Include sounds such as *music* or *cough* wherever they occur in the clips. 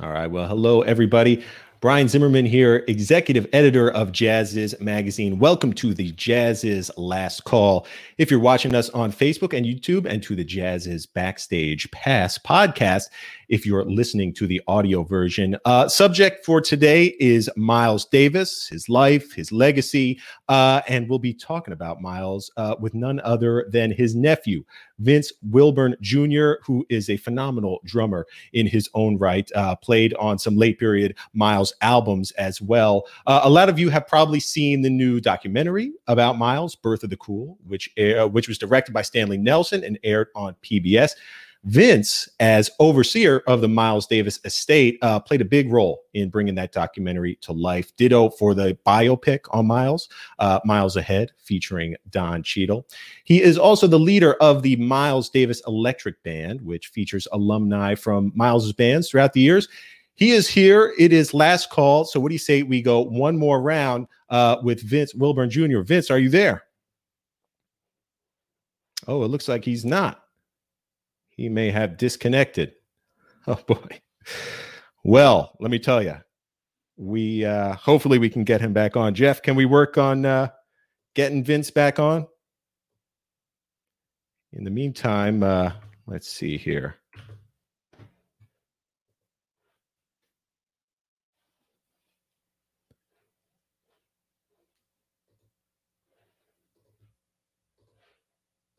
All right. Well, hello, everybody. Brian Zimmerman here, executive editor of Jazziz Magazine. Welcome to the Jazziz Last Call. If you're watching us on Facebook and YouTube, and to the Jazziz Backstage Pass podcast, if you're listening to the audio version. Uh, subject for today is Miles Davis, his life, his legacy, uh, and we'll be talking about Miles uh, with none other than his nephew, Vince Wilburn Jr., who is a phenomenal drummer in his own right, uh, played on some late period Miles albums as well. Uh, a lot of you have probably seen the new documentary about Miles, Birth of the Cool, which, uh, which was directed by Stanley Nelson and aired on PBS. Vince, as overseer of the Miles Davis estate, uh, played a big role in bringing that documentary to life. Ditto for the biopic on Miles, uh, Miles Ahead, featuring Don Cheadle. He is also the leader of the Miles Davis Electric Band, which features alumni from Miles's bands throughout the years. He is here. It is last call. So, what do you say we go one more round uh, with Vince Wilburn Jr.? Vince, are you there? Oh, it looks like he's not he may have disconnected. *laughs* Oh boy. Well, let me tell you, we uh, hopefully we can get him back on. Jeff, can we work on uh, getting Vince back on? In the meantime, uh, let's see here.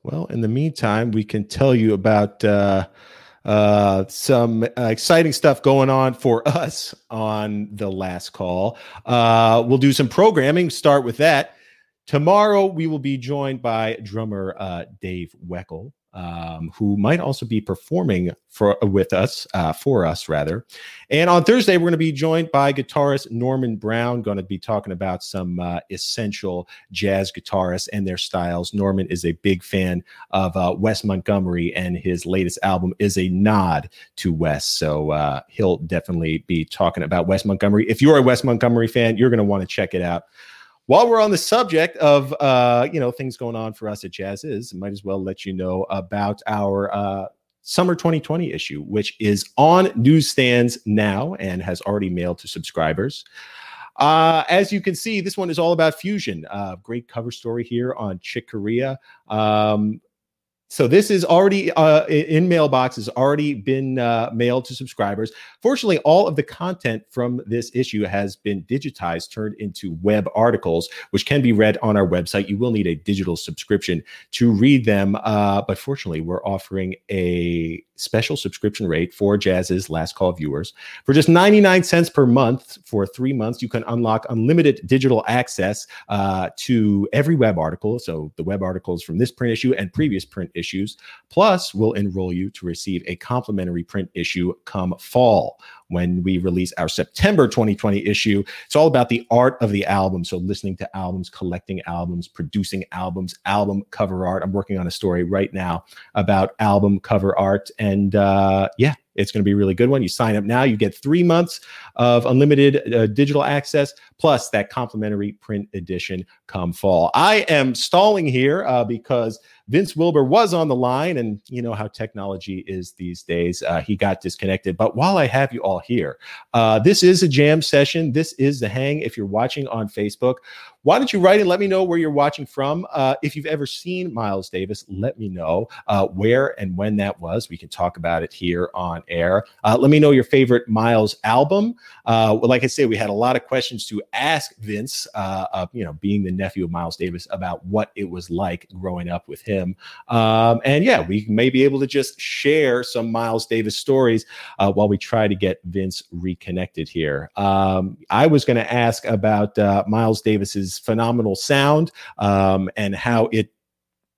Well, in the meantime, we can tell you about uh, uh, some uh, exciting stuff going on for *laughs* us on the last call. Uh, we'll do some programming, start with that. Tomorrow, we will be joined by drummer uh, Dave Weckl um, who might also be performing for with us uh, for us rather. And on Thursday, we're going to be joined by guitarist Norman Brown. Going to be talking about some uh, essential jazz guitarists and their styles. Norman is a big fan of uh, Wes Montgomery, and his latest album is a nod to Wes. So uh, he'll definitely be talking about Wes Montgomery. If you're a Wes Montgomery fan, you're going to want to check it out while we're on the subject of uh, you know things going on for us at Jazziz, might as well let you know about our uh, summer 2020 issue, which is on newsstands now and has already mailed to subscribers. Uh, as you can see, this one is all about fusion. Uh, great cover story here on Chick Corea. Um, so this is already uh, in mailbox has already been uh, mailed to subscribers. Fortunately all of the content from this issue has been digitized turned into web articles which can be read on our website. You will need a digital subscription to read them uh, but fortunately we're offering a special subscription rate for Jazziz last call viewers. For just 99 cents per month for three months you can unlock unlimited digital access uh, to every web article. So the web articles from this print issue and previous print issues. Plus, we'll enroll you to receive a complimentary print issue come fall when we release our September 2020 issue. It's all about the art of the album. So, listening to albums, collecting albums, producing albums, album cover art. I'm working on a story right now about album cover art. And uh, yeah, it's going to be a really good one. You sign up now, you get three months of unlimited uh, digital access plus that complimentary print edition come fall. I am stalling here uh, because Vince Wilburn was on the line, and you know how technology is these days. Uh, he got disconnected. But while I have you all here, uh, this is a jam session. This is the hang. If you're watching on Facebook, why don't you write and let me know where you're watching from? Uh, if you've ever seen Miles Davis, let me know uh, where and when that was. We can talk about it here on air. Uh, let me know your favorite Miles album. Uh, like I said, we had a lot of questions to ask Vince, uh, you know, being the nephew of Miles Davis, about what it was like growing up with him. Um, and yeah, we may be able to just share some Miles Davis stories uh, while we try to get Vince reconnected here. Um, I was going to ask about Miles Davis's phenomenal sound um, and how it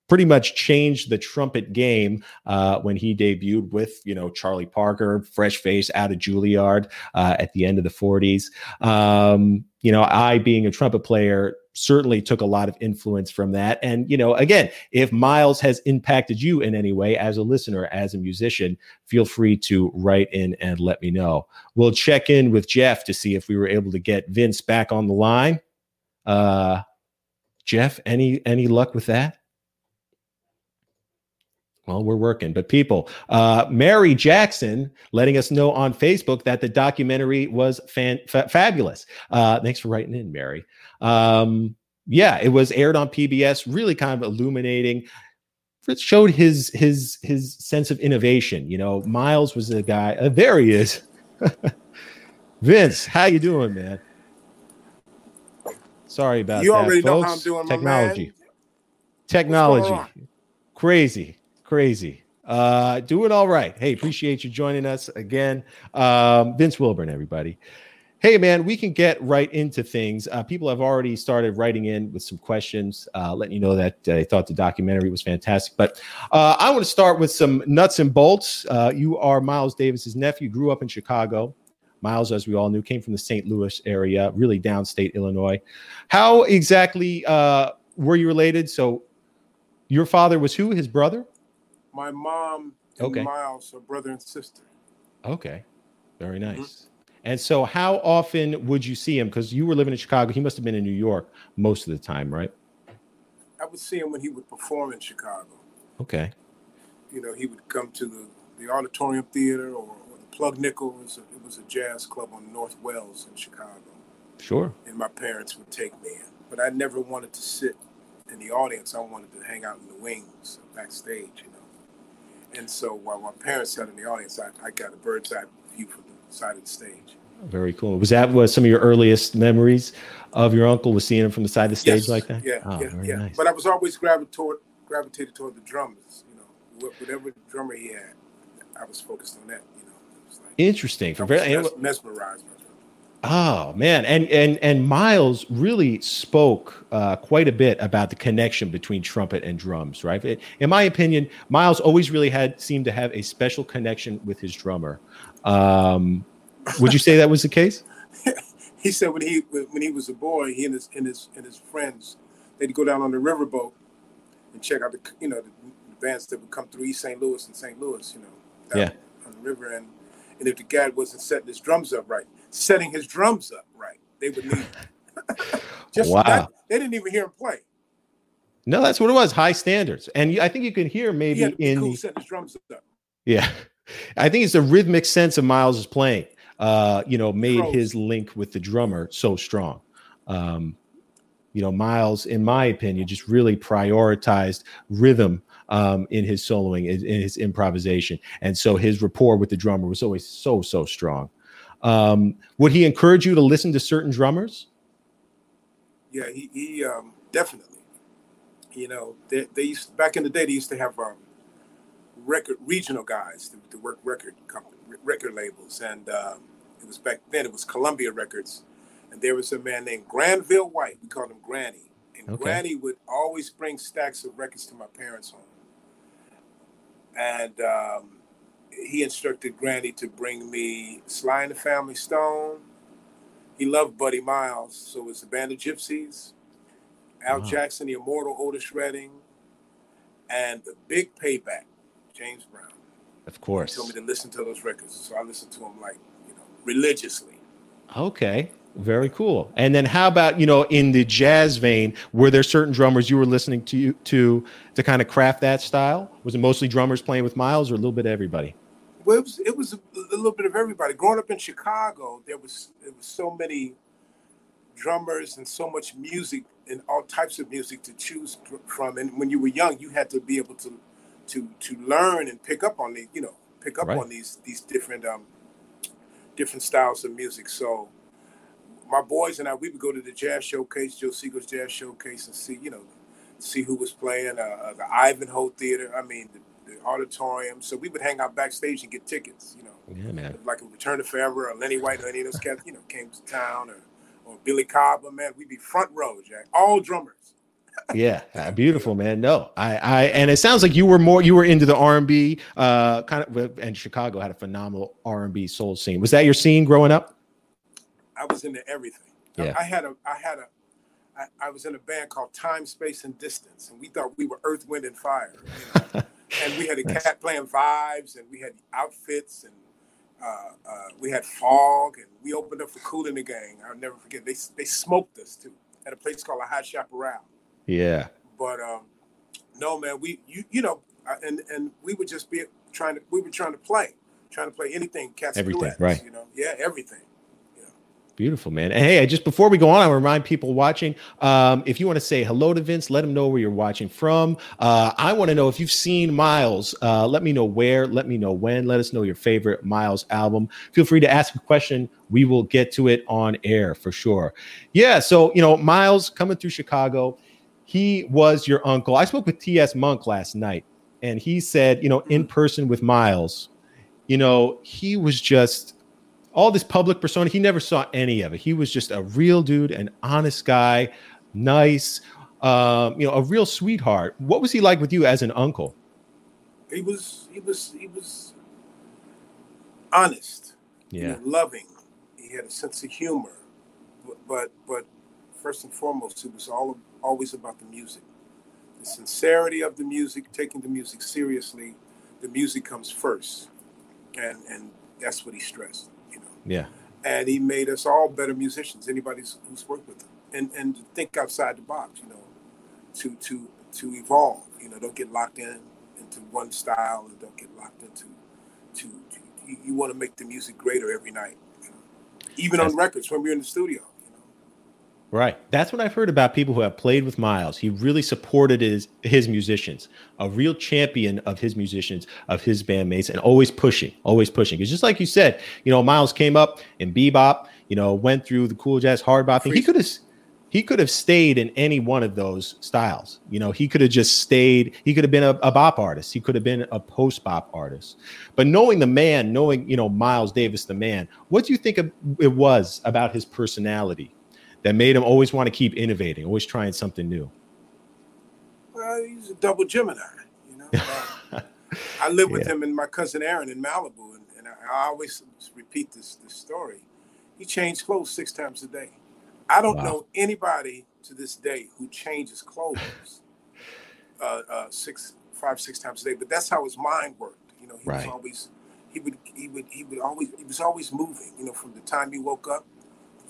pretty much changed the trumpet game uh, when he debuted with you know Charlie Parker, fresh face out of Juilliard uh, at the end of the 40s. Um, you know, I being a trumpet player certainly took a lot of influence from that. And you know, again, if Miles has impacted you in any way as a listener, as a musician, feel free to write in and let me know. We'll check in with Jeff to see if we were able to get Vince back on the line. Uh, Jeff, any any luck with that? Well, we're working, but people, uh, Mary Jackson letting us know on Facebook that the documentary was fan- fa- fabulous. Uh, thanks for writing in, Mary. Um, yeah, it was aired on PBS, really kind of illuminating. It showed his his his sense of innovation. You know, Miles was the guy. Uh, there he is. *laughs* Vince, how you doing, man? Sorry about you that. already folks. know how I'm doing, Technology. Technology. Crazy, crazy. Uh, doing all right. Hey, appreciate you joining us again. Um, Vince Wilburn, everybody. Hey, man, we can get right into things. Uh, people have already started writing in with some questions, uh, letting you know that uh, they thought the documentary was fantastic. But uh, I want to start with some nuts and bolts. Uh, you are Miles Davis's nephew, grew up in Chicago. Miles, as we all knew, came from the St. Louis area, really downstate Illinois. How exactly uh, were you related? So, your father was who? His brother? My mom and Okay. Miles are brother and sister. Okay, very Mhm. nice. And so, how often would you see him? Because you were living in Chicago. He must have been in New York most of the time, right? I would see him when he would perform in Chicago. Okay. You know, he would come to the, the Auditorium Theater or, Plug Nickel. It was, a, it was a jazz club on North Wells in Chicago. Sure. And my parents would take me in. But I never wanted to sit in the audience. I wanted to hang out in the wings, backstage, you know. And so while my parents sat in the audience, I, I got a bird's eye view from the side of the stage. Very cool. Was that was some of your earliest memories of your uncle? Was seeing him from the side of the stage Yes. like that? Yeah, Oh, yeah, yeah. nice. But I was always gravitated toward, gravitated toward the drummers. You know, whatever drummer he had, I was focused on that. You know, it was like Interesting. For very, mes- mesmerized. Oh man, and and and Miles really spoke uh, quite a bit about the connection between trumpet and drums, right? It- in my opinion, Miles always really had seemed to have a special connection with his drummer. Um, would you say that was the case? *laughs* He said when he when he was a boy, he and his and his and his friends, they'd go down on the riverboat and check out the you know the, bands that would come through East St. Louis and St. Louis, you know, Yeah. on the river, and and if the guy wasn't setting his drums up right, setting his drums up right, they would leave. *laughs* Just Wow. that, they didn't even hear him play. No, that's what it was. High standards, and I think you can hear maybe to in cool setting his drums up. yeah, *laughs* I think it's the rhythmic sense of Miles's playing. Uh, you know, made Pros. his link with the drummer so strong. Um, you know, Miles, in my opinion, just really prioritized rhythm um, in his soloing, in, in his improvisation, and so his rapport with the drummer was always so so strong. Um, would he encourage you to listen to certain drummers? Yeah, he, he um, definitely. You know, they, they used back in the day. They used to have um, record regional guys to, to work record company, record labels, and um, it was back then. It was Columbia Records, and there was a man named Granville White. We called him Granny, and Okay. Granny would always bring stacks of records to my parents' home, and um, he instructed Granny to bring me Sly and the Family Stone. He loved Buddy Miles, so it's the Band of Gypsys, Al Wow. Jackson, the immortal Otis Redding, and the Big Payback, James Brown. Of course. He told me to listen to those records, so I listened to them like you know religiously. Okay, very cool. And then how about you know in the jazz vein? Were there certain drummers you were listening to to to kind of craft that style? Was it mostly drummers playing with Miles, or a little bit of everybody? Well, it was it was a, little bit of everybody. Growing up in Chicago, there was there was so many drummers and so much music and all types of music to choose from. And when you were young, you had to be able to to to learn and pick up on the you know pick up Right. on these these different um different styles of music. So my boys and I, we would go to the jazz showcase, Joe Segal's jazz showcase, and see you know see who was playing uh, uh, the Ivanhoe Theater. I mean the, the auditorium. So we would hang out backstage and get tickets. You know Yeah, man. like a Return to Forever or Lenny White or any of those cats, you know, came to town or, or Billy Cobb, man, we'd be front row, Jack. All drummers. Yeah, uh, beautiful, man. No, I, I, and it sounds like you were more, you were into the R and B, uh, kind of, and Chicago had a phenomenal R and B soul scene. Was that your scene growing up? I was into everything. I- Yeah. I, had a, I had a, I, I was in a band called Time, Space, and Distance, and we thought we were Earth, Wind, and Fire. You know? *laughs* and we had a Nice. cat playing vibes, and we had outfits, and uh, uh, we had fog, and we opened up for Kool & the Gang. I'll never forget. They they smoked us too at a place called La High Chaparral. Yeah, But um, no, man, we you you know and and we would just be trying to we were trying to play, trying to play anything. Cats everything, right? You know, yeah, everything. Beautiful, man. And hey, just before we go on, I remind people watching um, if you want to say hello to Vince, let him know where you're watching from. Uh, I want to know if you've seen Miles. Uh, let me know where. Let me know when. Let us know your favorite Miles album. Feel free to ask a question. We will get to it on air for sure. Yeah. So, you know, Miles coming through Chicago, he was your uncle. I spoke with T.S. Monk last night, and he said, you know, in person with Miles, you know, he was just all this public persona, he never saw any of it. He was just a real dude, an honest guy, nice, um, you know, a real sweetheart. What was he like with you as an uncle? He was, he was, he was honest, yeah, you know, loving. He had a sense of humor, but, but, but first and foremost, it was all always about the music, the sincerity of the music, taking the music seriously. The music comes first, and and that's what he stressed. Yeah. And he made us all better musicians. Anybody who's worked with him, and and think outside the box. You know, to to to evolve. You know, don't get locked in into one style, and don't get locked into to. to you, you want to make the music greater every night. You know? Even That's, on records when we're in the studio. Right. That's what I've heard about people who have played with Miles. He really supported his his musicians, a real champion of his musicians, of his bandmates, and always pushing, always pushing. Because just like you said, you know, Miles came up in bebop, you know, went through the cool jazz hard bop thing. He could have he could have stayed in any one of those styles. You know, he could have just stayed, he could have been a, a bop artist, he could have been a post bop artist. But knowing the man, knowing, you know, Miles Davis, the man, what do you think it was about his personality? That made him always want to keep innovating, always trying something new? Well, he's a double Gemini. You know, uh, *laughs* I live with yeah. him and my cousin Aaron in Malibu, and, and I, I, always repeat this this story. He changed clothes six times a day. I don't wow. know anybody to this day who changes clothes *laughs* uh, uh, six, five, six times a day. But that's how his mind worked. You know, he right. was always he would he would he would always he was always moving. You know, from the time he woke up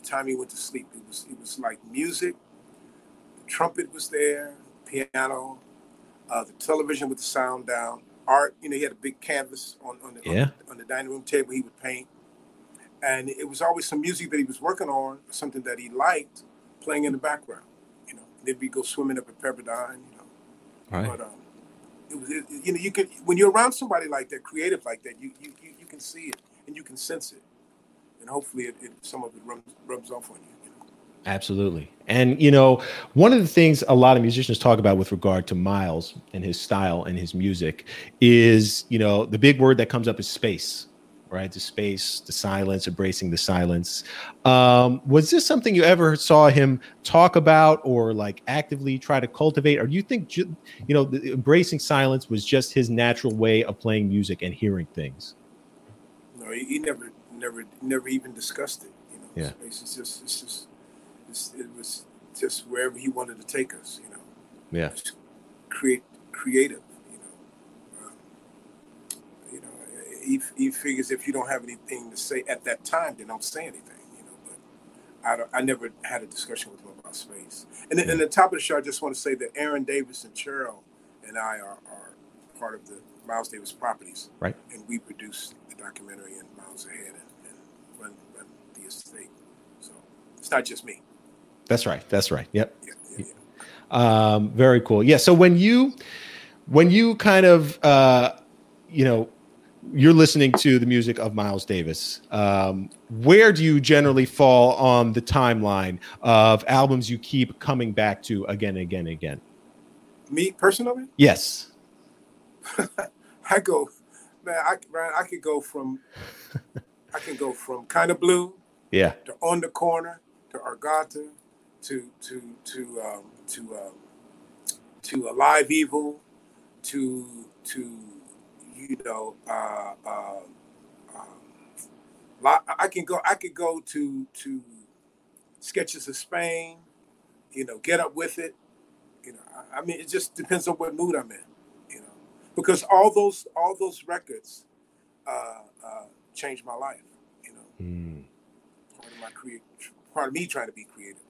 time he went to sleep. It was it was like music. The trumpet was there, piano, uh, the television with the sound down, art. You know, he had a big canvas on on the, yeah. on, the, on the dining room table. He would paint, and it was always some music that he was working on, something that he liked, playing in the background. You know, then we go swimming up at Pepperdine. You know, right. But um, it was it, you know you can when you're around somebody like that, creative like that, you you you, you can see it and you can sense it and hopefully it, it, some of it rubs, rubs off on you. you know? Absolutely. And, you know, one of the things a lot of musicians talk about with regard to Miles and his style and his music is, you know, the big word that comes up is space, right? The space, the silence, embracing the silence. Um, was this something you ever saw him talk about or like actively try to cultivate? Or do you think, you know, the, embracing silence was just his natural way of playing music and hearing things? No, he, he never never never even discussed it. You know, yeah. It's just it's just it's, it was just wherever he wanted to take us. You know, yeah, just create creative. You know, um, you know, he, he figures if you don't have anything to say at that time, then don't say anything. You know, but I don't, I never had a discussion with him about space. And then, yeah. the top of the show, I just want to say that Aaron Davis and Cheryl and I are, are part of the Miles Davis properties. Right. And we produce the documentary and Miles Ahead estate. So it's not just me. That's right. That's right. Yep. Yeah, yeah, yeah. Um, very cool. Yeah. So when you when you kind of uh, you know you're listening to the music of Miles Davis. Um, where do you generally fall on the timeline of albums you keep coming back to again and again and again? Me personally? Yes. *laughs* I go, man. I man, I could go from, I can go from kind of blue yeah. To on the corner, to Agharta, to to to um, to um, to Alive Evil, to to you know, uh, uh, um, I can go. I could go to to sketches of Spain. You know, get up with it. You know, I, I mean, it just depends on what mood I'm in. You know, because all those all those records uh, uh, changed my life. You know. Mm my create part of me trying to be creative.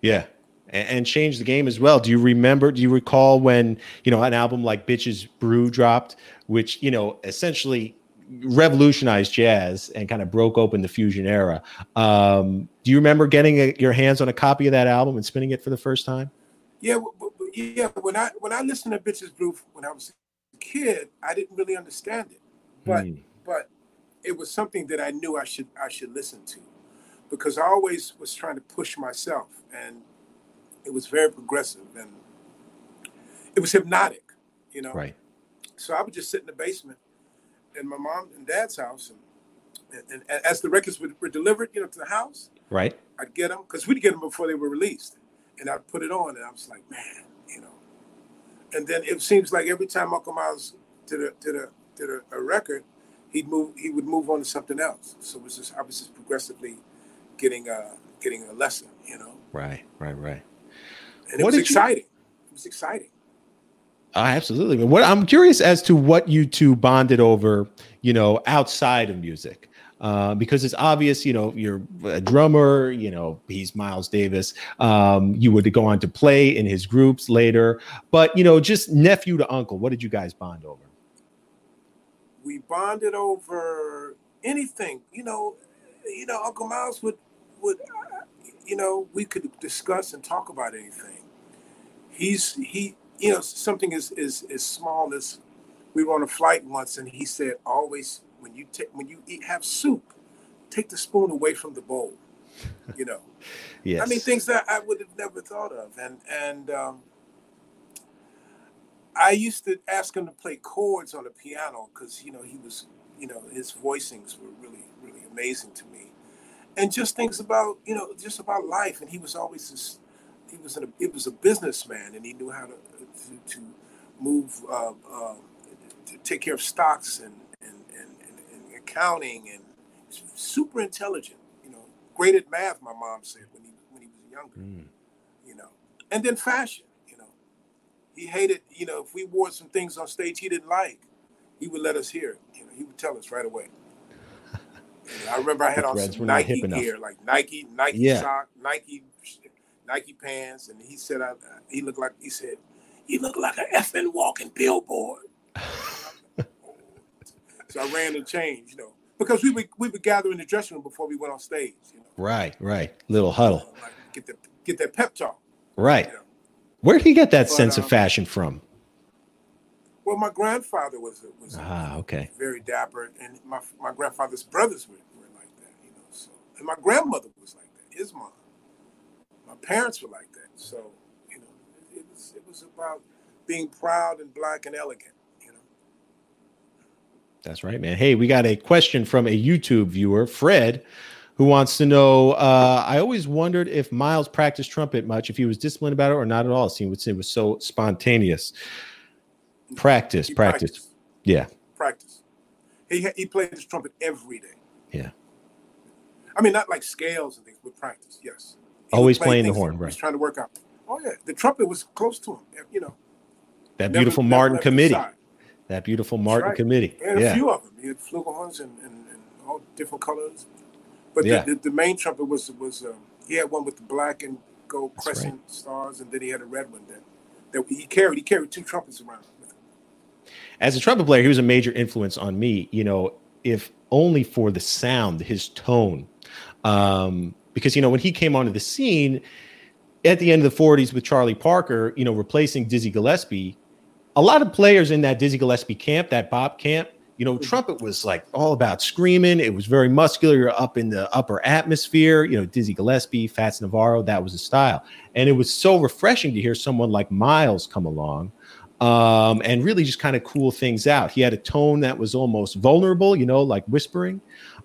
Yeah. and, and changed the game as well. Do you remember? Do you recall when you know an album like Bitches Brew dropped, which you know essentially revolutionized jazz and kind of broke open the fusion era. Um, do you remember getting a, your hands on a copy of that album and spinning it for the first time? Yeah, yeah. When I when I listened to Bitches Brew when I was a kid, I didn't really understand it, but hmm. but it was something that I knew I should I should listen to because I always was trying to push myself and it was very progressive and it was hypnotic, you know. Right. So I would just sit in the basement in my mom and dad's house, and, and, and as the records were, were, delivered, you know, to the house, right? I'd get them because we'd get them before they were released, and I'd put it on, and I was like, man, you know. And then it seems like every time Uncle Miles did a did a did a, a record, he'd move he would move on to something else. So it was just I was just progressively getting a getting a lesson, you know. Right, right, right. And it what was exciting. You... It was exciting. Uh, absolutely. What I'm curious as to what you two bonded over, you know, outside of music. Uh, because it's obvious, you know, you're a drummer, you know, he's Miles Davis. Um, you would go on to play in his groups later, but, you know, just nephew to uncle, what did you guys bond over? We bonded over anything, you know, you know, Uncle Miles would, would, you know, we could discuss and talk about anything. He's, he, you know, something as, as, as small as we were on a flight once and he said, always when you take, when you eat, have soup, take the spoon away from the bowl, you know? *laughs* yes. I mean, things that I would have never thought of. And, and, um, I used to ask him to play chords on the piano because, you know, he was, you know, his voicings were really, really amazing to me. And just things about, you know, just about life. And he was always this, he was a, he was a businessman and he knew how to to, to move, uh, uh, to take care of stocks and, and, and, and, accounting and super intelligent, you know, great at math, my mom said when he, when he was younger, mm. you know, and then fashion, you know, he hated, you know, if we wore some things on stage he didn't like, he would let us hear it, you know, he would tell us right away. I remember I had on some Nike gear, like Nike, Nike yeah. sock, Nike, Nike pants, and he said I, he looked like he said he looked like an effing walking billboard. so I ran and changed, you know, because we would we would gather in the dressing room before we went on stage. You know? Right, right. Little huddle. Like get that get that pep talk. Right. You know? Where did he get that but, sense um, of fashion from? Well, my grandfather was was ah okay very dapper, and my my grandfather's brothers were, were like that, you know. So and my grandmother was like that. His mom, my parents were like that. So you know, it was it was about being proud and black and elegant. You know. That's right, man. Hey, we got a question from a YouTube viewer, Fred, who wants to know. Uh, I always wondered if Miles practiced trumpet much, if he was disciplined about it or not at all. It seemed it was so spontaneous. Practice, he practice. Practiced. Yeah. Practice. He he played his trumpet every day. Yeah. I mean, not like scales and things, but practice. Yes. He Always playing the horn, right? He's trying to work out. Oh yeah, the trumpet was close to him. You know, that beautiful never, Martin never committee. That beautiful Martin right. committee. And yeah. a few of them. He had flugelhorns and, and, and all different colors. But yeah. the, the, the, main trumpet was was um, he had one with the black and gold That's crescent right. stars, and then he had a red one that that he carried. He carried two trumpets around. As a trumpet player, he was a major influence on me. You know, if only for the sound, his tone, um, because you know when he came onto the scene at the end of the 40s with Charlie Parker, you know, replacing Dizzy Gillespie, a lot of players in that Dizzy Gillespie camp, that bop camp, you know, trumpet was like all about screaming. It was very muscular. You're up in the upper atmosphere. You know, Dizzy Gillespie, Fats Navarro, that was the style. And it was so refreshing to hear someone like Miles come along um, and really just kind of cool things out. He had a tone that was almost vulnerable, you know, like whispering.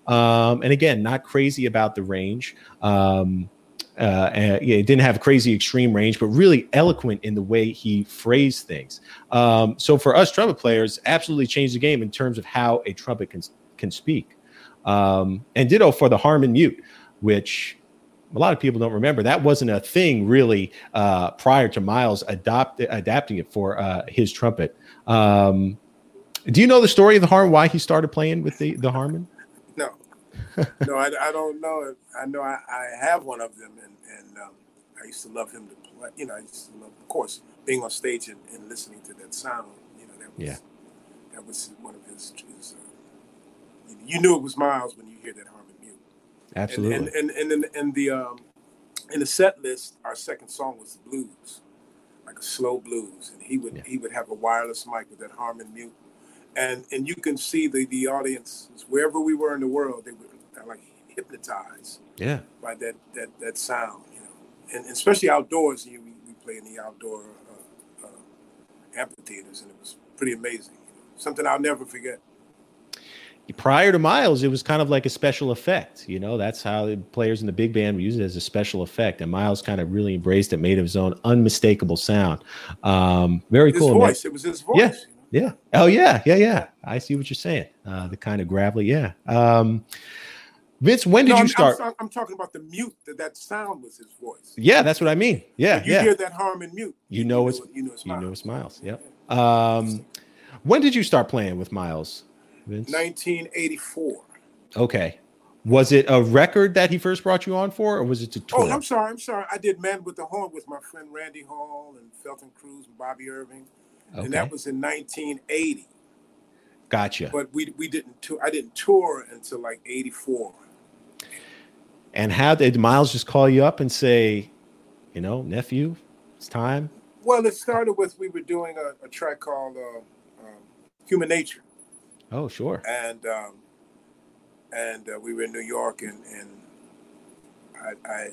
Um, and again, not crazy about the range. Um, uh, and, yeah, didn't have crazy extreme range, but really eloquent in the way he phrased things. Um, so for us trumpet players, absolutely changed the game in terms of how a trumpet can can speak. Um, and ditto for the Harmon mute, which a lot of people don't remember. That wasn't a thing really uh, prior to Miles adopt, adapting it for uh, his trumpet. Um, do you know the story of the harm? Why he started playing with the the Harmon? *laughs* no, I, I don't know. I know I, I have one of them, and, and um, I used to love him to play. you know, just, you know, of course, being on stage and, and, listening to that sound, you know, that was yeah. that was one of his. his uh, you knew it was Miles when you hear that Harmon. Absolutely. And and and, and, in, in the um, in the set list, our second song was blues, like a slow blues, and he would yeah. he would have a wireless mic with that Harmon mute, and and you can see the the audience wherever we were in the world, they were like hypnotized. Yeah. By that that that sound, you know, and, especially outdoors. You, we, we play in the outdoor uh, uh, amphitheaters, and it was pretty amazing. You know, something I'll never forget prior to Miles, it was kind of like a special effect. You know, that's how the players in the big band use it as a special effect. And Miles kind of really embraced it, made his own unmistakable sound. Um, very his cool. Voice. It was his voice. Yeah. Yeah. Oh yeah. Yeah. Yeah. I see what you're saying. Uh, the kind of gravelly. Yeah. Um, Vince, when did no, you I'm, start? I'm, I'm, talking about the mute. That that sound was his voice. Yeah, that's what I mean. Yeah, you yeah. hear that Harmon mute. You know, it's, you know it's Miles. You know it's Miles. Yep. Um, when did you start playing with Miles? Vince? 1984. Okay. Was it a record that he first brought you on for, or was it to tour? Oh, I'm sorry. I'm sorry. I did Man with the Horn with my friend Randy Hall and Felton Crews and Bobby Irving, okay. and that was in 1980. Gotcha. But we we didn't tour. I didn't tour until like 84. And how did Miles just call you up and say, you know, nephew, it's time? Well, it started with we were doing a, a track called uh, um, Human Nature Oh, sure. And um, and uh, we were in New York, and and I, I,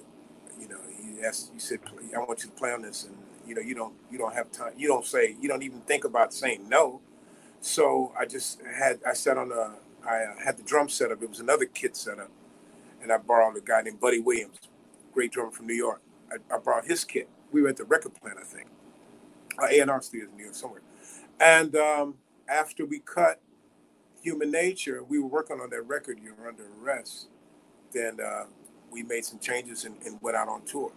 you know, he asked, he said, I want you to play on this, and you know, you don't you don't have time, you don't say, you don't even think about saying no. So I just had I sat on a I uh, had the drum set up. It was another kit set up, and I borrowed a guy named Buddy Williams, great drummer from New York. I, I borrowed his kit. We were at the record plant, I think, uh, A and R studios in New York somewhere. And um, after we cut, human nature, we were working on that record, You're Under Arrest, then uh, we made some changes and, and, went out on tour,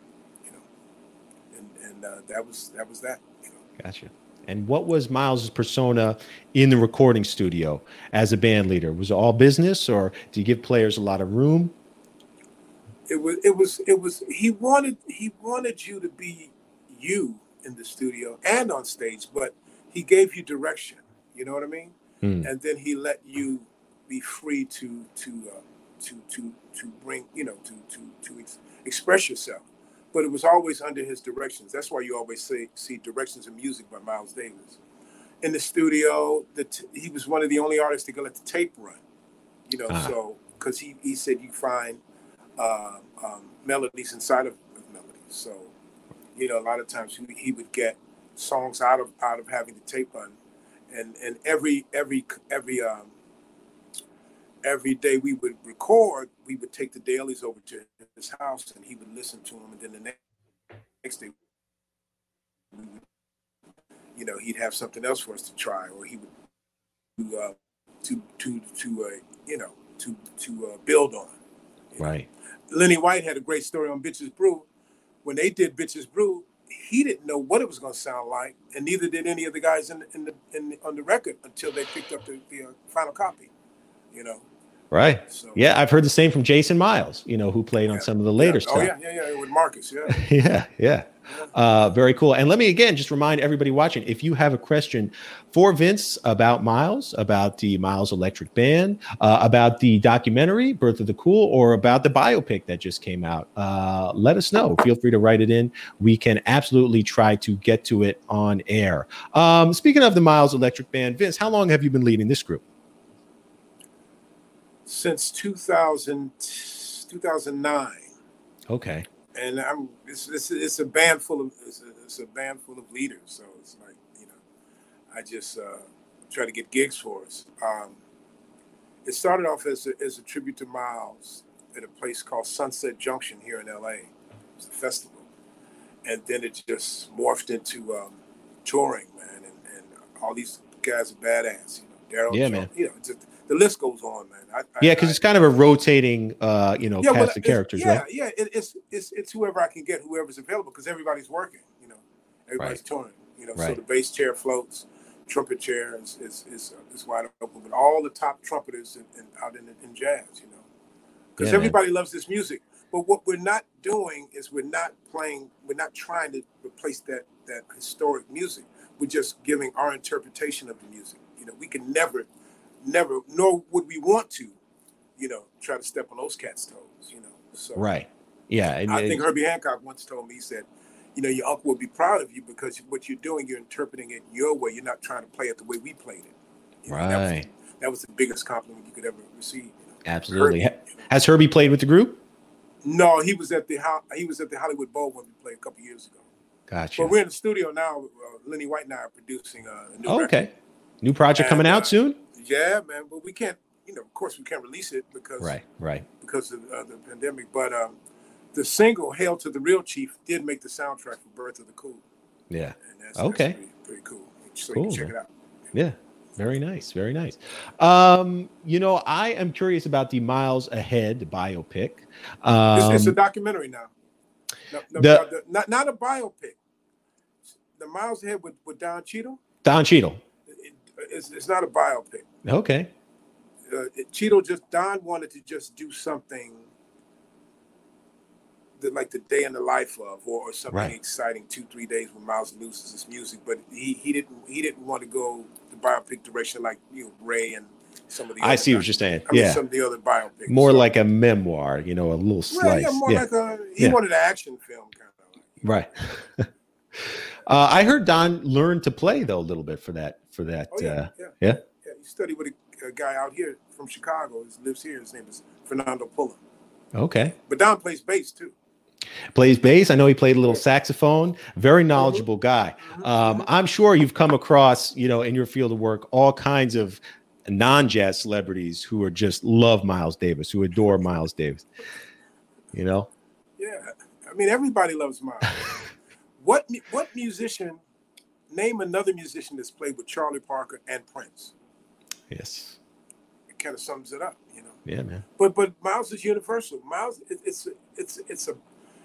you know. And, and uh, that was that was that. You know. Gotcha. And what was Miles's persona in the recording studio as a band leader? Was it all business, or do you give players a lot of room? It was. It was. It was. He wanted. He wanted you to be you in the studio and on stage, but he gave you direction. You know what I mean? Mm. and then he let you be free to to uh, to to to bring you know to to to ex- express yourself. But it was always under his directions. That's why you always say see directions in music by Miles Davis. In the studio, the t- he was one of the only artists that could let the tape run. You know, uh-huh. so because he he said you find uh, um, melodies inside of, of melodies. So you know, a lot of times he, he would get songs out of out of having the tape run and and every every every um every day we would record, we would take the dailies over to his house, and he would listen to them, and then the next, next day, would, you know, he'd have something else for us to try, or he would uh, to to to uh, you know to to uh, build on. Right. Know? Lenny White had a great story on Bitches Brew. When they did Bitches Brew, he didn't know what it was going to sound like, and neither did any of the guys in the, in the, in the on the record until they picked up the, the uh, final copy. You know. Right. So, yeah, I've heard the same from Jason Miles. You know, who played yeah, on some of the later yeah. stuff. Oh yeah, yeah, yeah, with Marcus. Yeah. *laughs* yeah, yeah. Uh, very cool. And let me again just remind everybody watching if you have a question for Vince about Miles, about the Miles Electric Band, uh, about the documentary Birth of the Cool, or about the biopic that just came out, uh, let us know. Feel free to write it in. We can absolutely try to get to it on air. Um, speaking of the Miles Electric Band, Vince, how long have you been leading this group? Since 2000, 2009. Okay and I'm it's, it's, it's a band full of it's a, it's a, band full of leaders. So it's like you know, I just uh, try to get gigs for us. Um, it started off as a, as a tribute to Miles at a place called Sunset Junction here in LA. It's a festival, and then it just morphed into um, touring, man. And, and all these guys are badass. You know, Daryl. Yeah, man. You know, just the list goes on, man. I, yeah, because it's kind of a rotating, uh, you know, yeah, cast of characters, yeah, right? Yeah, it, it's it's it's whoever I can get, whoever's available, because everybody's working. You know, everybody's right. touring. You know, right. so the bass chair floats, trumpet chair is is, is, is wide open, but all the top trumpeters in, in, out in, in jazz, you know, because yeah, everybody man. loves this music. But what we're not doing is we're not playing. We're not trying to replace that that historic music. We're just giving our interpretation of the music. You know, we can never, never, nor would we want to, you know, try to step on those cats' toes. You know, so right. Yeah, and, I think Herbie Hancock once told me he said, you know, your uncle will be proud of you because what you're doing, you're interpreting it your way. You're not trying to play it the way we played it. You know, right. That was, that was, the biggest compliment you could ever receive. You know? Absolutely. Herbie, Has Herbie played with the group? No, he was at the he was at the Hollywood Bowl when we played a couple years ago. Gotcha. But we're in the studio now. Uh, Lenny White and I are producing a new. Oh, okay. New project and, coming out uh, soon. Yeah, man. But we can't. You know, of course, we can't release it because right, right, because of uh, the pandemic. But um, the single "Hail to the Real Chief" did make the soundtrack for "Birth of the Cool." Yeah. That's, okay. That's pretty, pretty, cool. So cool, check it out. Yeah. Very nice, very nice. Um, you know, I am curious about the Miles Ahead biopic. Um, it's, it's, a um, documentary now. No, no, the, not not a biopic. The Miles Ahead with, with Don Cheadle. Don Cheadle. It, it's, it's not a biopic. Okay. Uh, it, Cheadle just Don wanted to just do something the, like the day in the life of, or, or something right. exciting. Two three days when Miles loses his music, but he he didn't he didn't want to go the biopic direction like you know Ray and some of the. I see what you're saying. I yeah, mean, some of the other biopics. More so. like a memoir, you know, a little slice. yeah, more yeah. like a. He yeah. wanted an action film kind of. Like, right. *laughs* uh, I heard Don learned to play though a little bit for that. For that. Oh, yeah, uh, yeah, yeah. Yeah. He studied with a, a, guy out here from Chicago. He lives here. His name is Fernando Pullum. Okay. But Don plays bass too. Plays bass. I know he played a little saxophone. Very knowledgeable guy. Um, I'm sure you've come across, you know, in your field of work, all kinds of non-jazz celebrities who are just love Miles Davis, who adore Miles Davis. You know. Yeah, I mean everybody loves Miles. *laughs* what what musician? Name another musician that's played with Charlie Parker and Prince. Yes. It kind of sums it up, you know. Yeah, man. But but Miles is universal. Miles, it, it's it's it's a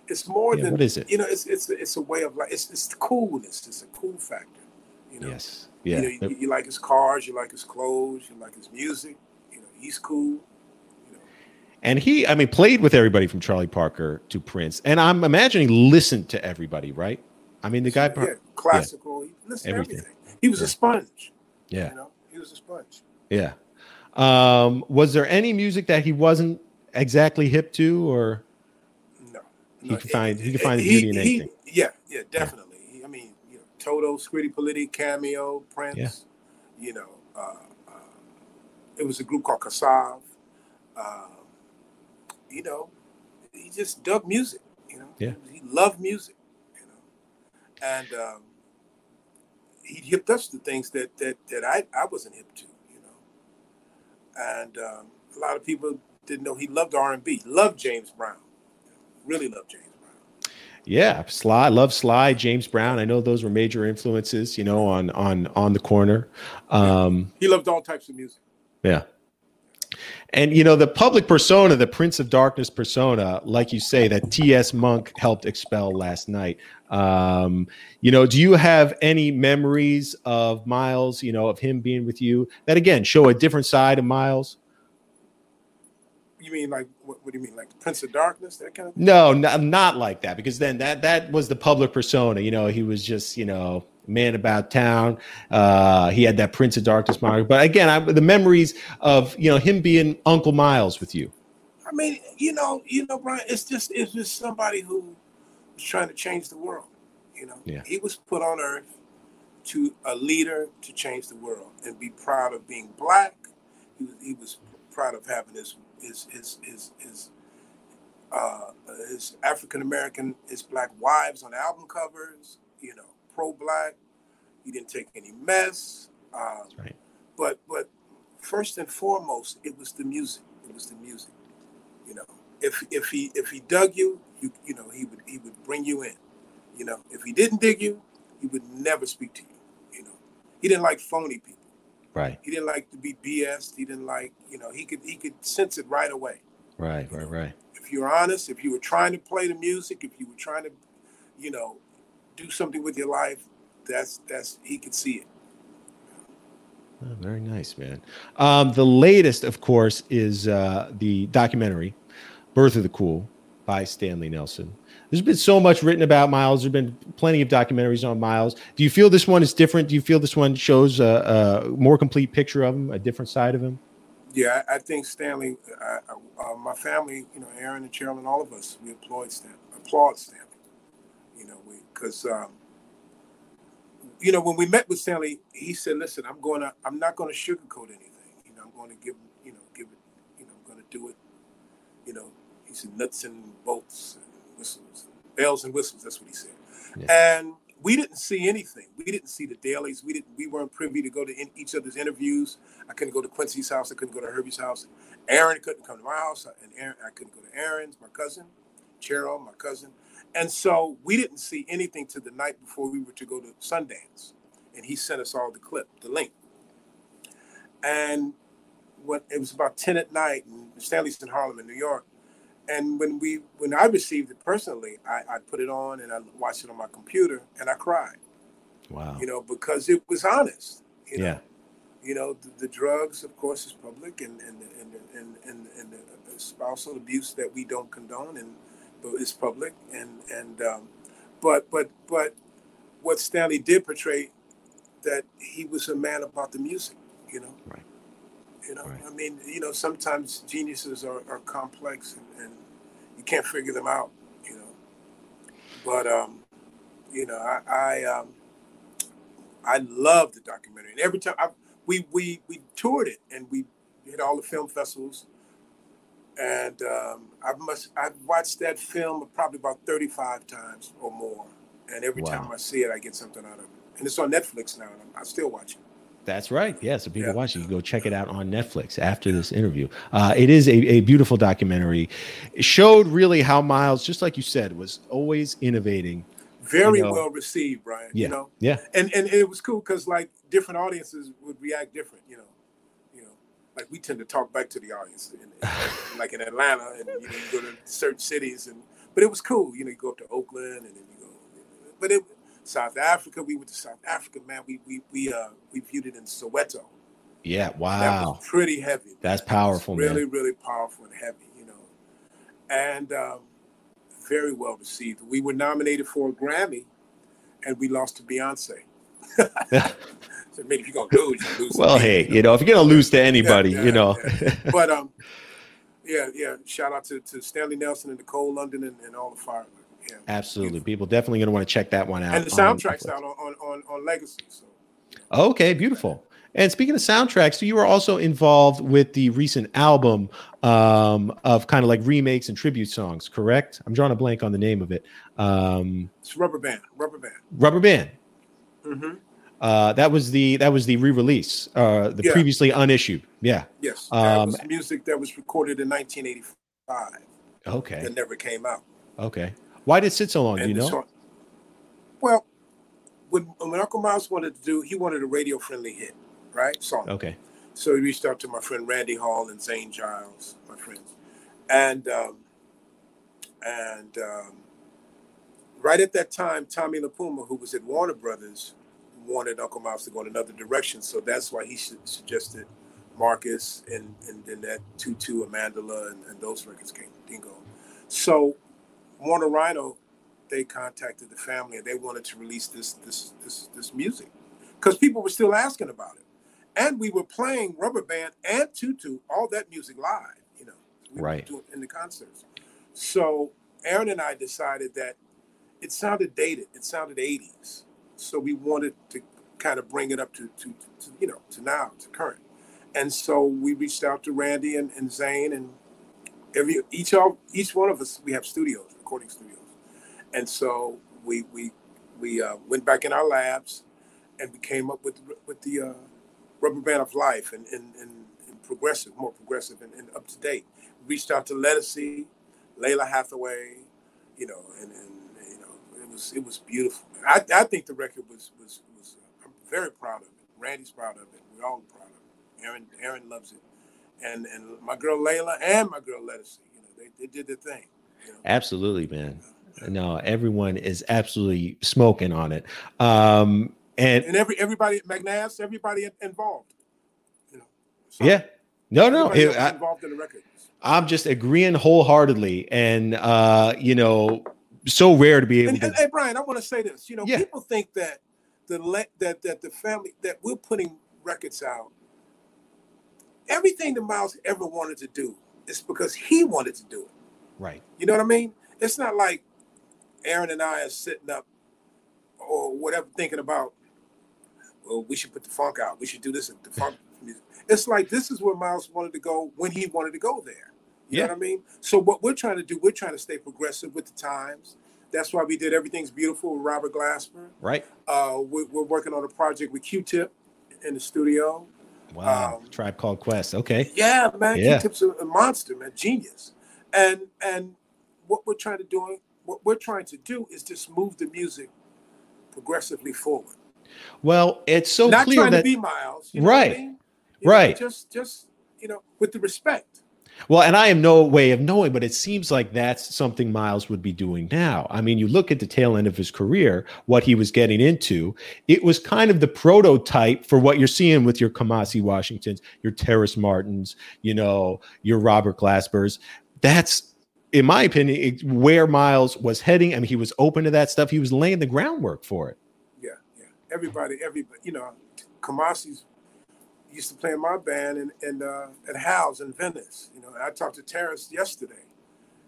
it's more yeah, than what is it? You know, it's it's it's a way of life. It's it's the coolness. It's a cool factor. You know. Yes. Yeah. You, know, you, you, like his cars. You like his clothes. You like his music. You know, he's cool. And he, I mean, played with everybody from Charlie Parker to Prince, and I'm imagining listened to everybody, right? I mean, the guy, yeah, classical. Yeah. He listened everything. to everything. He was yeah. a sponge. Yeah. You know, he was a sponge. Yeah. Um, was there any music that he wasn't exactly hip to, or? No. He can find he can find the beauty he, in anything. He, yeah, yeah, definitely. Yeah. I mean, you know, Toto, Scritti Politti, Cameo, Prince. Yeah. You know, uh, uh, it was a group called Kassav. Uh, you know, he just dug music. You know, yeah, he loved music. And um, he hipped us to things that that that I I wasn't hip to. You know, and um, a lot of people didn't know he loved R and B, loved James Brown really loved James Brown. Yeah, Sly, love Sly, James Brown. I know those were major influences, you know, on on on the corner. Um, he loved all types of music. Yeah. And you know the public persona, the Prince of Darkness persona, like you say, that T.S. Monk helped expel last night. Um, you know, do you have any memories of Miles? You know, of him being with you that again show a different side of Miles? You mean like what, what, do you mean like Prince of Darkness that kind of? Thing? No, not, not like that because then that that was the public persona. You know, he was just you know man about town. Uh, he had that Prince of Darkness moniker. But again, I, the memories of you know him being Uncle Miles with you. I mean, you know, you know, Brian. It's just it's just somebody who was trying to change the world. You know, yeah. he was put on earth to a leader to change the world and be proud of being black. He was, he was proud of having his his his his his, uh, his African American his black wives on album covers. You know, pro black. He didn't take any mess. Um, right. But but first and foremost, it was the music. It was the music. You know, if if he if he dug you, you you know he would he would bring you in. You know, if he didn't dig you, he would never speak to you. You know, he didn't like phony people. Right. He didn't like to be BS. He didn't like, you know, he could he could sense it right away. Right, right, right. If you were honest, if you were trying to play the music, if you were trying to, you know, do something with your life, that's that's he could see it. Oh, very nice, man. Um, the latest, of course, is uh, the documentary "Birth of the Cool" by Stanley Nelson. There's been so much written about Miles. There's been plenty of documentaries on Miles. Do you feel this one is different? Do you feel this one shows a, a more complete picture of him, a different side of him? Yeah, I, think Stanley, uh, uh, my family, you know, Aaron and Cheryl and all of us, we applaud Stanley. Applaud Stanley. Because um, you know when we met with Stanley, he said, "Listen, I'm going to, I'm not going to sugarcoat anything. You know, I'm going to give, you know, give it, you know, I'm going to do it. You know, he said nuts and bolts and whistles, and bells and whistles. That's what he said. Yeah. And we didn't see anything. We didn't see the dailies. We didn't. We weren't privy to go to in each other's interviews. I couldn't go to Quincy's house. I couldn't go to Herbie's house. Aaron couldn't come to my house, and Aaron, I couldn't go to Aaron's, my cousin, Cheryl, my cousin. And so we didn't see anything to the night before we were to go to Sundance, and he sent us all the clip, the link. And when it was about ten at night, and Stanley's in Harlem, in New York, and when we when I received it personally, I, I put it on and I watched it on my computer and I cried. Wow. You know, because it was honest. You know? Yeah. You know, the, the, drugs, of course, is public, and and and and, and, and the spousal abuse that we don't condone, and is public, and and um, but but but what Stanley did portray that he was a man about the music. You know. Right. You know, right. I mean, you know, sometimes geniuses are, are complex and, and you can't figure them out, you know. But um, you know, I I, um, I love the documentary, and every time I, we we we toured it and we hit all the film festivals, and um, I must I've watched that film probably about thirty five times or more, and every wow. time I see it, I get something out of it, and it's on Netflix now, and I'm, I still watch it. That's right. Yeah. So people yeah. watching, you go check it out on Netflix after this interview. Uh, it is a, a beautiful documentary. It showed really how Miles, just like you said, was always innovating. Very you know. well received, Brian. Yeah. You know? Yeah. And and it was cool because like different audiences would react different, you know. Like we tend to talk back to the audience in, in, like in Atlanta and you, know, you go to certain cities and but it was cool. You know, you go up to Oakland and then you go but it South Africa. We went to South Africa, man. We we we uh we viewed it in Soweto. Yeah, wow. That was pretty heavy. Man. That's powerful, really, man. really powerful and heavy, you know. And um, very well received. We were nominated for a Grammy, and we lost to Beyonce. *laughs* *laughs* so maybe if you're gonna lose, you lose. Well, hey, you know, if you're gonna lose to anybody, yeah, you know. But um, yeah, yeah. Shout out to, to Stanley Nelson and Nicole London and, and all the fire yeah. Absolutely. People definitely going to want to check that one out. And the soundtrack's out on, on, on, Legacy. So. Okay, beautiful. And speaking of soundtracks, so you were also involved with the recent album um, of kind of like remakes and tribute songs, correct? I'm drawing a blank on the name of it. Um, it's Rubber Band. Rubber Band. Rubber Band. Mm-hmm. Uh, that was the that was the re-release, uh, the yeah. previously unissued. Yeah. Yes. Um, was music that was recorded in 1985. Okay. That never came out. Okay. Why did it sit so long? And do you know? Song, well, when, when Uncle Miles wanted to do, he wanted a radio friendly hit, right? Song. Okay. So he reached out to my friend Randy Hall and Zane Giles, my friends, and um, and um, right at that time, Tommy LiPuma, who was at Warner Brothers, wanted Uncle Miles to go in another direction. So that's why he suggested Marcus and and then that Tutu, Amandla, and, and those records came Dingo. So Warner Rhino, they contacted the family and they wanted to release this this this this music because people were still asking about it, and we were playing Rubber Band and Tutu all that music live, you know, we right in the concerts. So Aaron and I decided that it sounded dated, it sounded 80s, so we wanted to kind of bring it up to, to, to you know to now to current, and so we reached out to Randy and, and Zane and every each of each one of us we have studios recording studios. And so we we we uh, went back in our labs, and we came up with with the uh, rubber band of life and and, and, and progressive, more progressive and, and, up to date. We reached out to Ledisi, Lalah Hathaway, you know, and, and was it was beautiful. I, I think the record was was was uh, I'm very proud of it. Randy's proud of it. We're all proud of it. Aaron Aaron loves it, and and my girl Lalah and my girl Ledisi, you know, they, they did their thing. Absolutely, man. No, everyone is absolutely smoking on it. Um, and and every everybody at McNass, everybody involved. You know. So yeah. No, no. It, I, involved in the record. I'm just agreeing wholeheartedly, and uh, you know, so rare to be able And, to. and, hey, Brian, I want to say this. You know, Yeah. people think that the le- that that the family that we're putting records out. Everything that Miles ever wanted to do is because he wanted to do it. right. You know what I mean? It's not like Aaron and I are sitting up or whatever thinking about, well, we should put the funk out. We should do this and the funk *laughs* music. It's like this is where Miles wanted to go when he wanted to go there. You Yeah. know what I mean? So what we're trying to do, we're trying to stay progressive with the times. That's why we did Everything's Beautiful with Robert Glasper. Right. Uh, we're, we're working on a project with Q-Tip in the studio. Wow. Um, Tribe called Quest. Okay. Yeah, man, Yeah. Q-Tip's a, a monster, man, genius. And and what we're trying to do, what we're trying to do is just move the music progressively forward. Well, it's so Not clear trying that to be Miles, you know what I Right. mean? You know, Right. just just you know, with the respect. Well, and I have no way of knowing, but it seems like that's something Miles would be doing now. I mean, you look at the tail end of his career, what he was getting into, it was kind of the prototype for what you're seeing with your Kamasi Washingtons, your Terrace Martins, you know, your Robert Glaspers. That's, in my opinion, where Miles was heading. I mean, he was open to that stuff. He was laying the groundwork for it. Yeah, yeah. Everybody, everybody, you know, Kamasi's used to play in my band and and uh, at Hal's in Venice. You know, I talked to Terrace yesterday,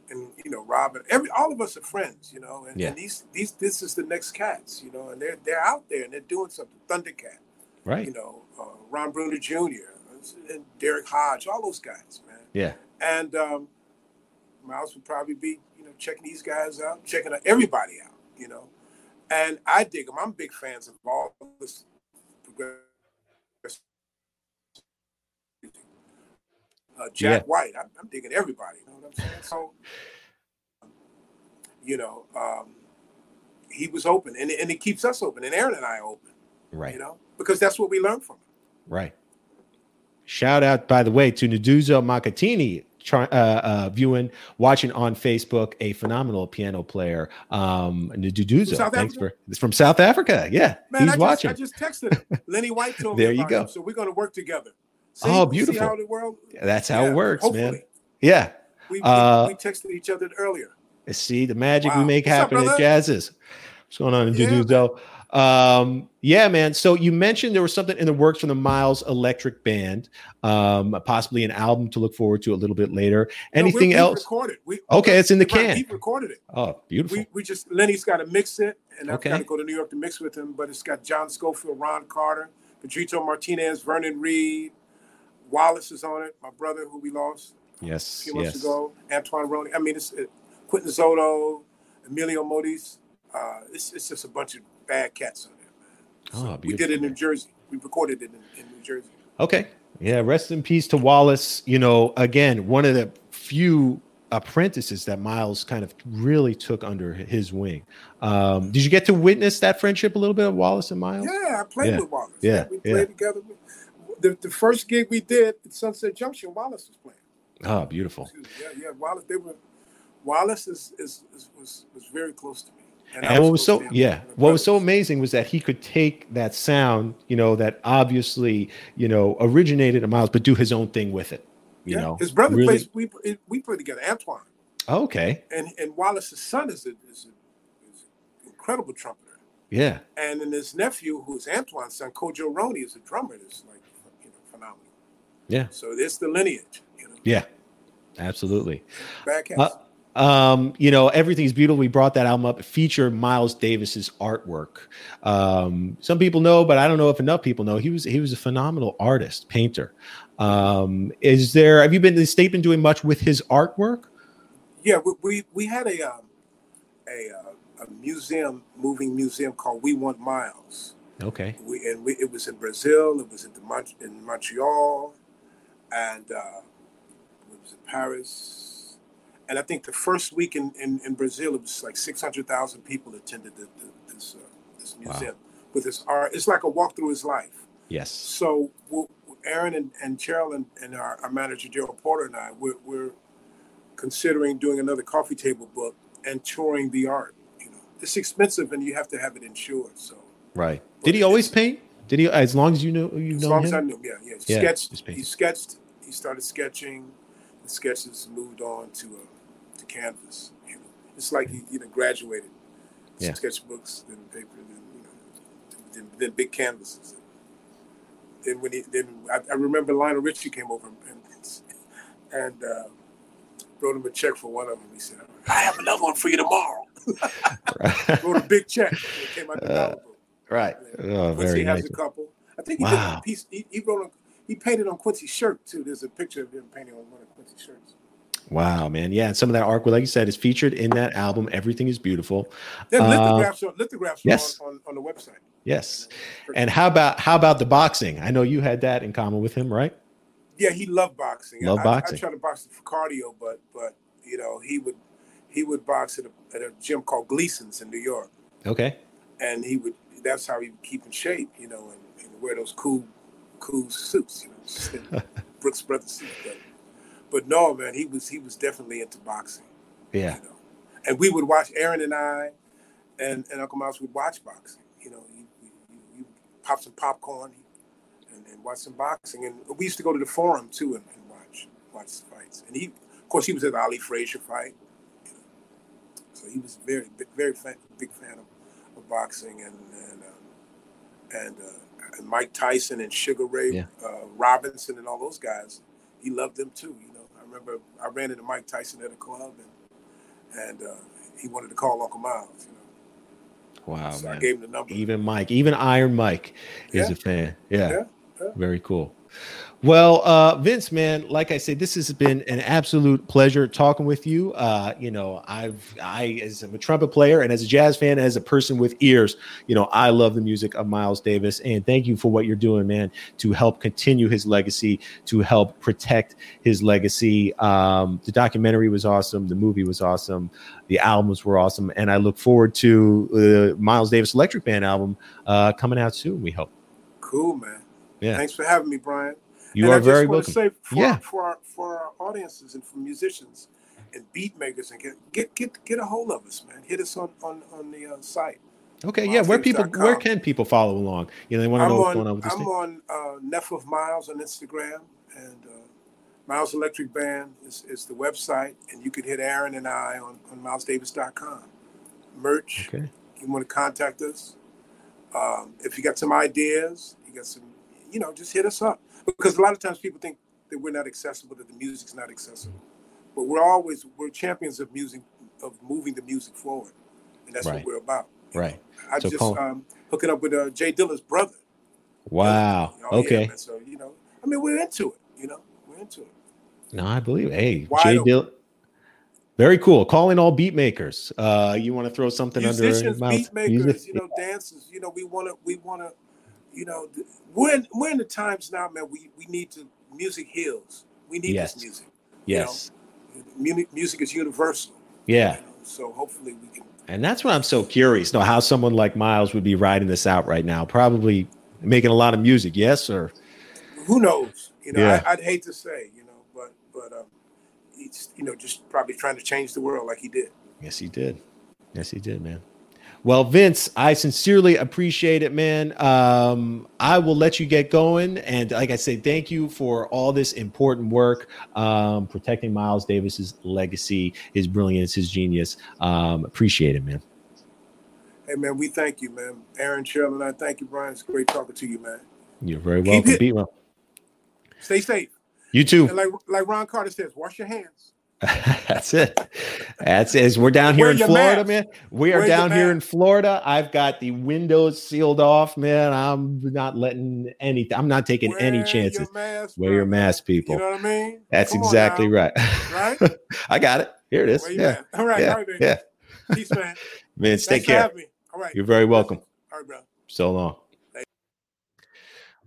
and you know, Robin. Every all of us are friends. You know, and, Yeah. and these these this is the next cats. You know, and they're they're out there and they're doing something. Thundercat. Right. You know, uh, Ron Bruner Jr. and Derrick Hodge. All those guys, man. Yeah. And um, Miles would probably be, you know, checking these guys out, checking everybody out, you know. And I dig them. I'm big fans of all this progressive music. Uh, Jack Yeah. White, I'm, I'm digging everybody. You know what I'm saying? So, you know, um, he was open, and, and it keeps us open, and Aaron and I open, Right. you know, because that's what we learn from him. Right. Shout out, by the way, to Nduduzo Makhathini, uh, uh, viewing, watching on Facebook, a phenomenal piano player. Um, Naduzo, thanks Africa? for it's from South Africa. Yeah, Man, he's I just, watching. I just texted him. *laughs* Lenny White told There me you go. him, so we're going to work together. See, Oh, beautiful. how the world. That's how Yeah, it works, man. Yeah. We, we, Uh, we texted each other earlier. See the magic we make What's up, happen at? Jazziz. What's going on in Yeah, Nduduzo? Um, yeah, man. So you mentioned there was something in the works from the Miles Electric Band, um, possibly an album to look forward to a little bit later. No, we- Anything else? Recorded. We, Okay, it's in the can. He recorded it. Oh, beautiful. We, we just Lenny's got to mix it, and I've Okay. got to go to New York to mix with him. But it's got John Scofield, Ron Carter, Pedrito Martinez, Vernon Reid, Wallace is on it. My brother, who we lost yes, a yes, few months yes. ago, Antoine Roney. I mean, it's uh, Quintin Zoto, Emilio Modeste. Uh, it's, it's just a bunch of bad cats on there. Oh, We did it in New Jersey. We recorded it in, in New Jersey. Okay. Yeah. Rest in peace to Wallace. You know, again, one of the few apprentices that Miles kind of really took under his wing. Um, did you get to witness that friendship a little bit of Wallace and Miles? Yeah, I played Yeah. with Wallace. Yeah, we yeah. played together. The, the first gig we did at Sunset Junction, Wallace was playing. Oh, beautiful. Yeah, yeah. Wallace, they were. Wallace is, is, is was was very close to me. I And what was so yeah, what was so amazing was that he could take that sound, you know, that obviously, you know, originated in Miles, but do his own thing with it. You yeah, know, his brother really- plays. We we played together. Antoine oh, Okay. and and Wallace's son is a, is, a, is an incredible trumpeter. Yeah. And then his nephew, who's Antoine's son, Kojo Roney, is a drummer. That's like you know phenomenal. Yeah. So it's the lineage. You know, Yeah. Absolutely. bad cats. Uh, um, you know, everything's beautiful. We brought that album up. Feature Miles Davis's artwork. Um, some people know, but I don't know if enough people know. He was he was a phenomenal artist, painter. Um, is there? Have you been the state? Been doing much with his artwork? Yeah, we we, we had a um, a uh, a museum, moving museum called We Want Miles. Okay. We and we, it was in Brazil. It was in the Mon- in Montreal, and uh, it was in Paris. And I think the first week in, in, in Brazil, it was like six hundred thousand people attended the, the, this uh, this Wow. museum with his art. It's like a walk through his life. Yes. So we'll, Aaron and, and Cheryl and, and our, our manager Gerald Porter and I, we're, we're considering doing another coffee table book and touring the art. You know, it's expensive and you have to have it insured. So Right. Did he always paint? Did he? As long as you know you as know long him. as I knew, yeah, yeah. Yeah, sketched. He sketched. Started sketching. the sketches moved on to uh, to canvas. You know, it's like he you know graduated yeah. sketchbooks, then paper, then you know, then, then big canvases. Then when he then I, I remember Lionel Richie came over and and uh, wrote him a check for one of them. He said, "I have another one for you tomorrow." *laughs* wrote a big check. It came out the uh, Right. Oh, very he nice. has a couple. I think he wow. did a piece. He, he wrote a, he painted on Quincy's shirt too. There's a picture of him painting on one of Quincy's shirts. Wow, man. Yeah. And some of that artwork, like you said, is featured in that album. Everything is beautiful. There's uh, lithographs, on, lithographs yes. on, on, on, the website. Yes. And how about how about the boxing? I know you had that in common with him, right? Yeah, he loved boxing. Love I, boxing. I, I tried to box for cardio, but but you know, he would he would box at a, at a gym called Gleason's in New York. Okay. And he would that's how he would keep in shape, you know, and, and wear those cool cool suits, you know, *laughs* Brooks Brothers suits. But, but no, man, he was he was definitely into boxing. Yeah. You know? And we would watch Aaron and I, and, and Uncle Miles would watch boxing. You know, you, you, you pop some popcorn and, and, watch some boxing. And we used to go to the forum too and, and watch watch the fights. And he, of course, he was at the Ali Frazier fight. You know? So he was very very fan, big fan of, of boxing and and um, and, uh, and Mike Tyson and Sugar Ray yeah. uh, Robinson and all those guys. He loved them too. You know I remember I ran into Mike Tyson at a club and and uh, he wanted to call Uncle Miles. You know. Wow, so man. I gave him the number. Even Mike, even Iron Mike, is yeah. a fan. Yeah. yeah. yeah. Very cool. Well, uh, Vince, man, like I said, this has been an absolute pleasure talking with you. Uh, you know, I've I as a trumpet player and as a jazz fan, as a person with ears, you know, I love the music of Miles Davis. And thank you for what you're doing, man, to help continue his legacy, to help protect his legacy. Um, the documentary was awesome, the movie was awesome, the albums were awesome, and I look forward to the Miles Davis Electric Band album uh, coming out soon. We hope. Cool, man. Yeah. Thanks for having me, Brian. You and are I very just welcome. To say for, yeah. for our, for our audiences and for musicians and beat makers and get get get get a hold of us, man. Hit us on on on the uh, site. Okay, yeah. Where people where can people follow along? You know, they want to know what's going on with this I'm thing. on uh, Neff of Miles on Instagram and uh, Miles Electric Band is, is the website, and you can hit Aaron and I on on milesdavis.com. Merch. Okay. You want to contact us? Um, if you got some ideas, you got some, you know, just hit us up because a lot of times people think that we're not accessible, that the music's not accessible. But we're always we're champions of music, of moving the music forward, and that's Right. what we're about. Right. I So just call- um, hooking up with uh, J Dilla's brother. Wow. Oh, yeah, okay. man. So you know, I mean, we're into it. You know, we're into it. No, I believe. Hey, Wide Jay open. Dill. Very cool. Calling all beat makers. Uh, you want to throw something Musicians, under beat makers, you know, dancers. You know, we want to, we want to, you know, we're in, we're in the times now, man. We we need to music heals. We need Yes. this music. Yes. Mu- music is universal. Yeah. you know, so hopefully we can. And that's what I'm so curious. You Know how someone like Miles would be riding this out right now. Probably making a lot of music. Yes, or Who knows? You know, Yeah. I, I'd hate to say, you know, but but um, he's you know just probably trying to change the world like he did. yes, he did. Yes, he did, man. Well, Vince, I sincerely appreciate it, man. Um, I will let you get going. And like I said, thank you for all this important work, um, protecting Miles Davis's legacy, his brilliance, his genius. Um, appreciate it, man. Hey man, we thank you, man. Aaron, Cheryl, and I thank you, Brian. It's great talking to you, man. You're very welcome. Beat well. Stay safe. You too. And like like Ron Carter says, wash your hands. *laughs* That's it. That's it. As We're down here Wear in Florida, mask. man. We are Wear down here in. Florida. I've got the windows sealed off, man. I'm not letting anything. I'm not taking any chances. Your mask, Wear your mask, people. You know what I mean? That's Come exactly right. Right? *laughs* I got it. Here it is. Wear Yeah. mask. All right, Yeah. all right, baby. Yeah. Peace, man. *laughs* Vince, Thanks take care. All right. You're very welcome. All right, bro. So long.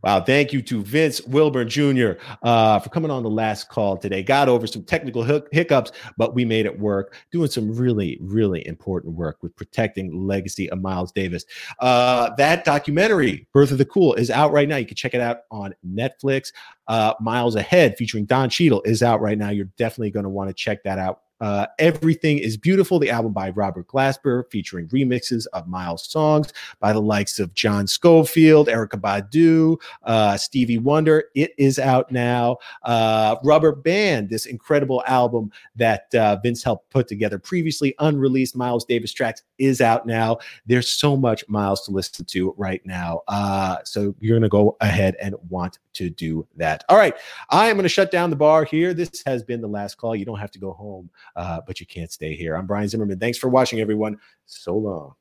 Wow, thank you to Vince Wilburn Jr. Uh, for coming on the last call today. Got over some technical hic- hiccups, but we made it work. Doing some really, really important work with protecting the legacy of Miles Davis. Uh, that documentary, Birth of the Cool, is out right now. You can check it out on Netflix. Uh, Miles Ahead, featuring Don Cheadle, is out right now. You're definitely going to want to check that out uh, Everything is Beautiful, the album by Robert Glasper, featuring remixes of Miles' songs by the likes of John Scofield, Erykah Badu, uh, Stevie Wonder. It is out now. Uh, Rubber Band, this incredible album that uh, Vince helped put together previously, unreleased Miles Davis tracks, is out now. There's so much Miles to listen to right now. Uh, so you're going to go ahead and want to do that. All right. I am going to shut down the bar here. This has been the last call. You don't have to go home, uh, but you can't stay here. I'm Brian Zimmerman. Thanks for watching, everyone. So long.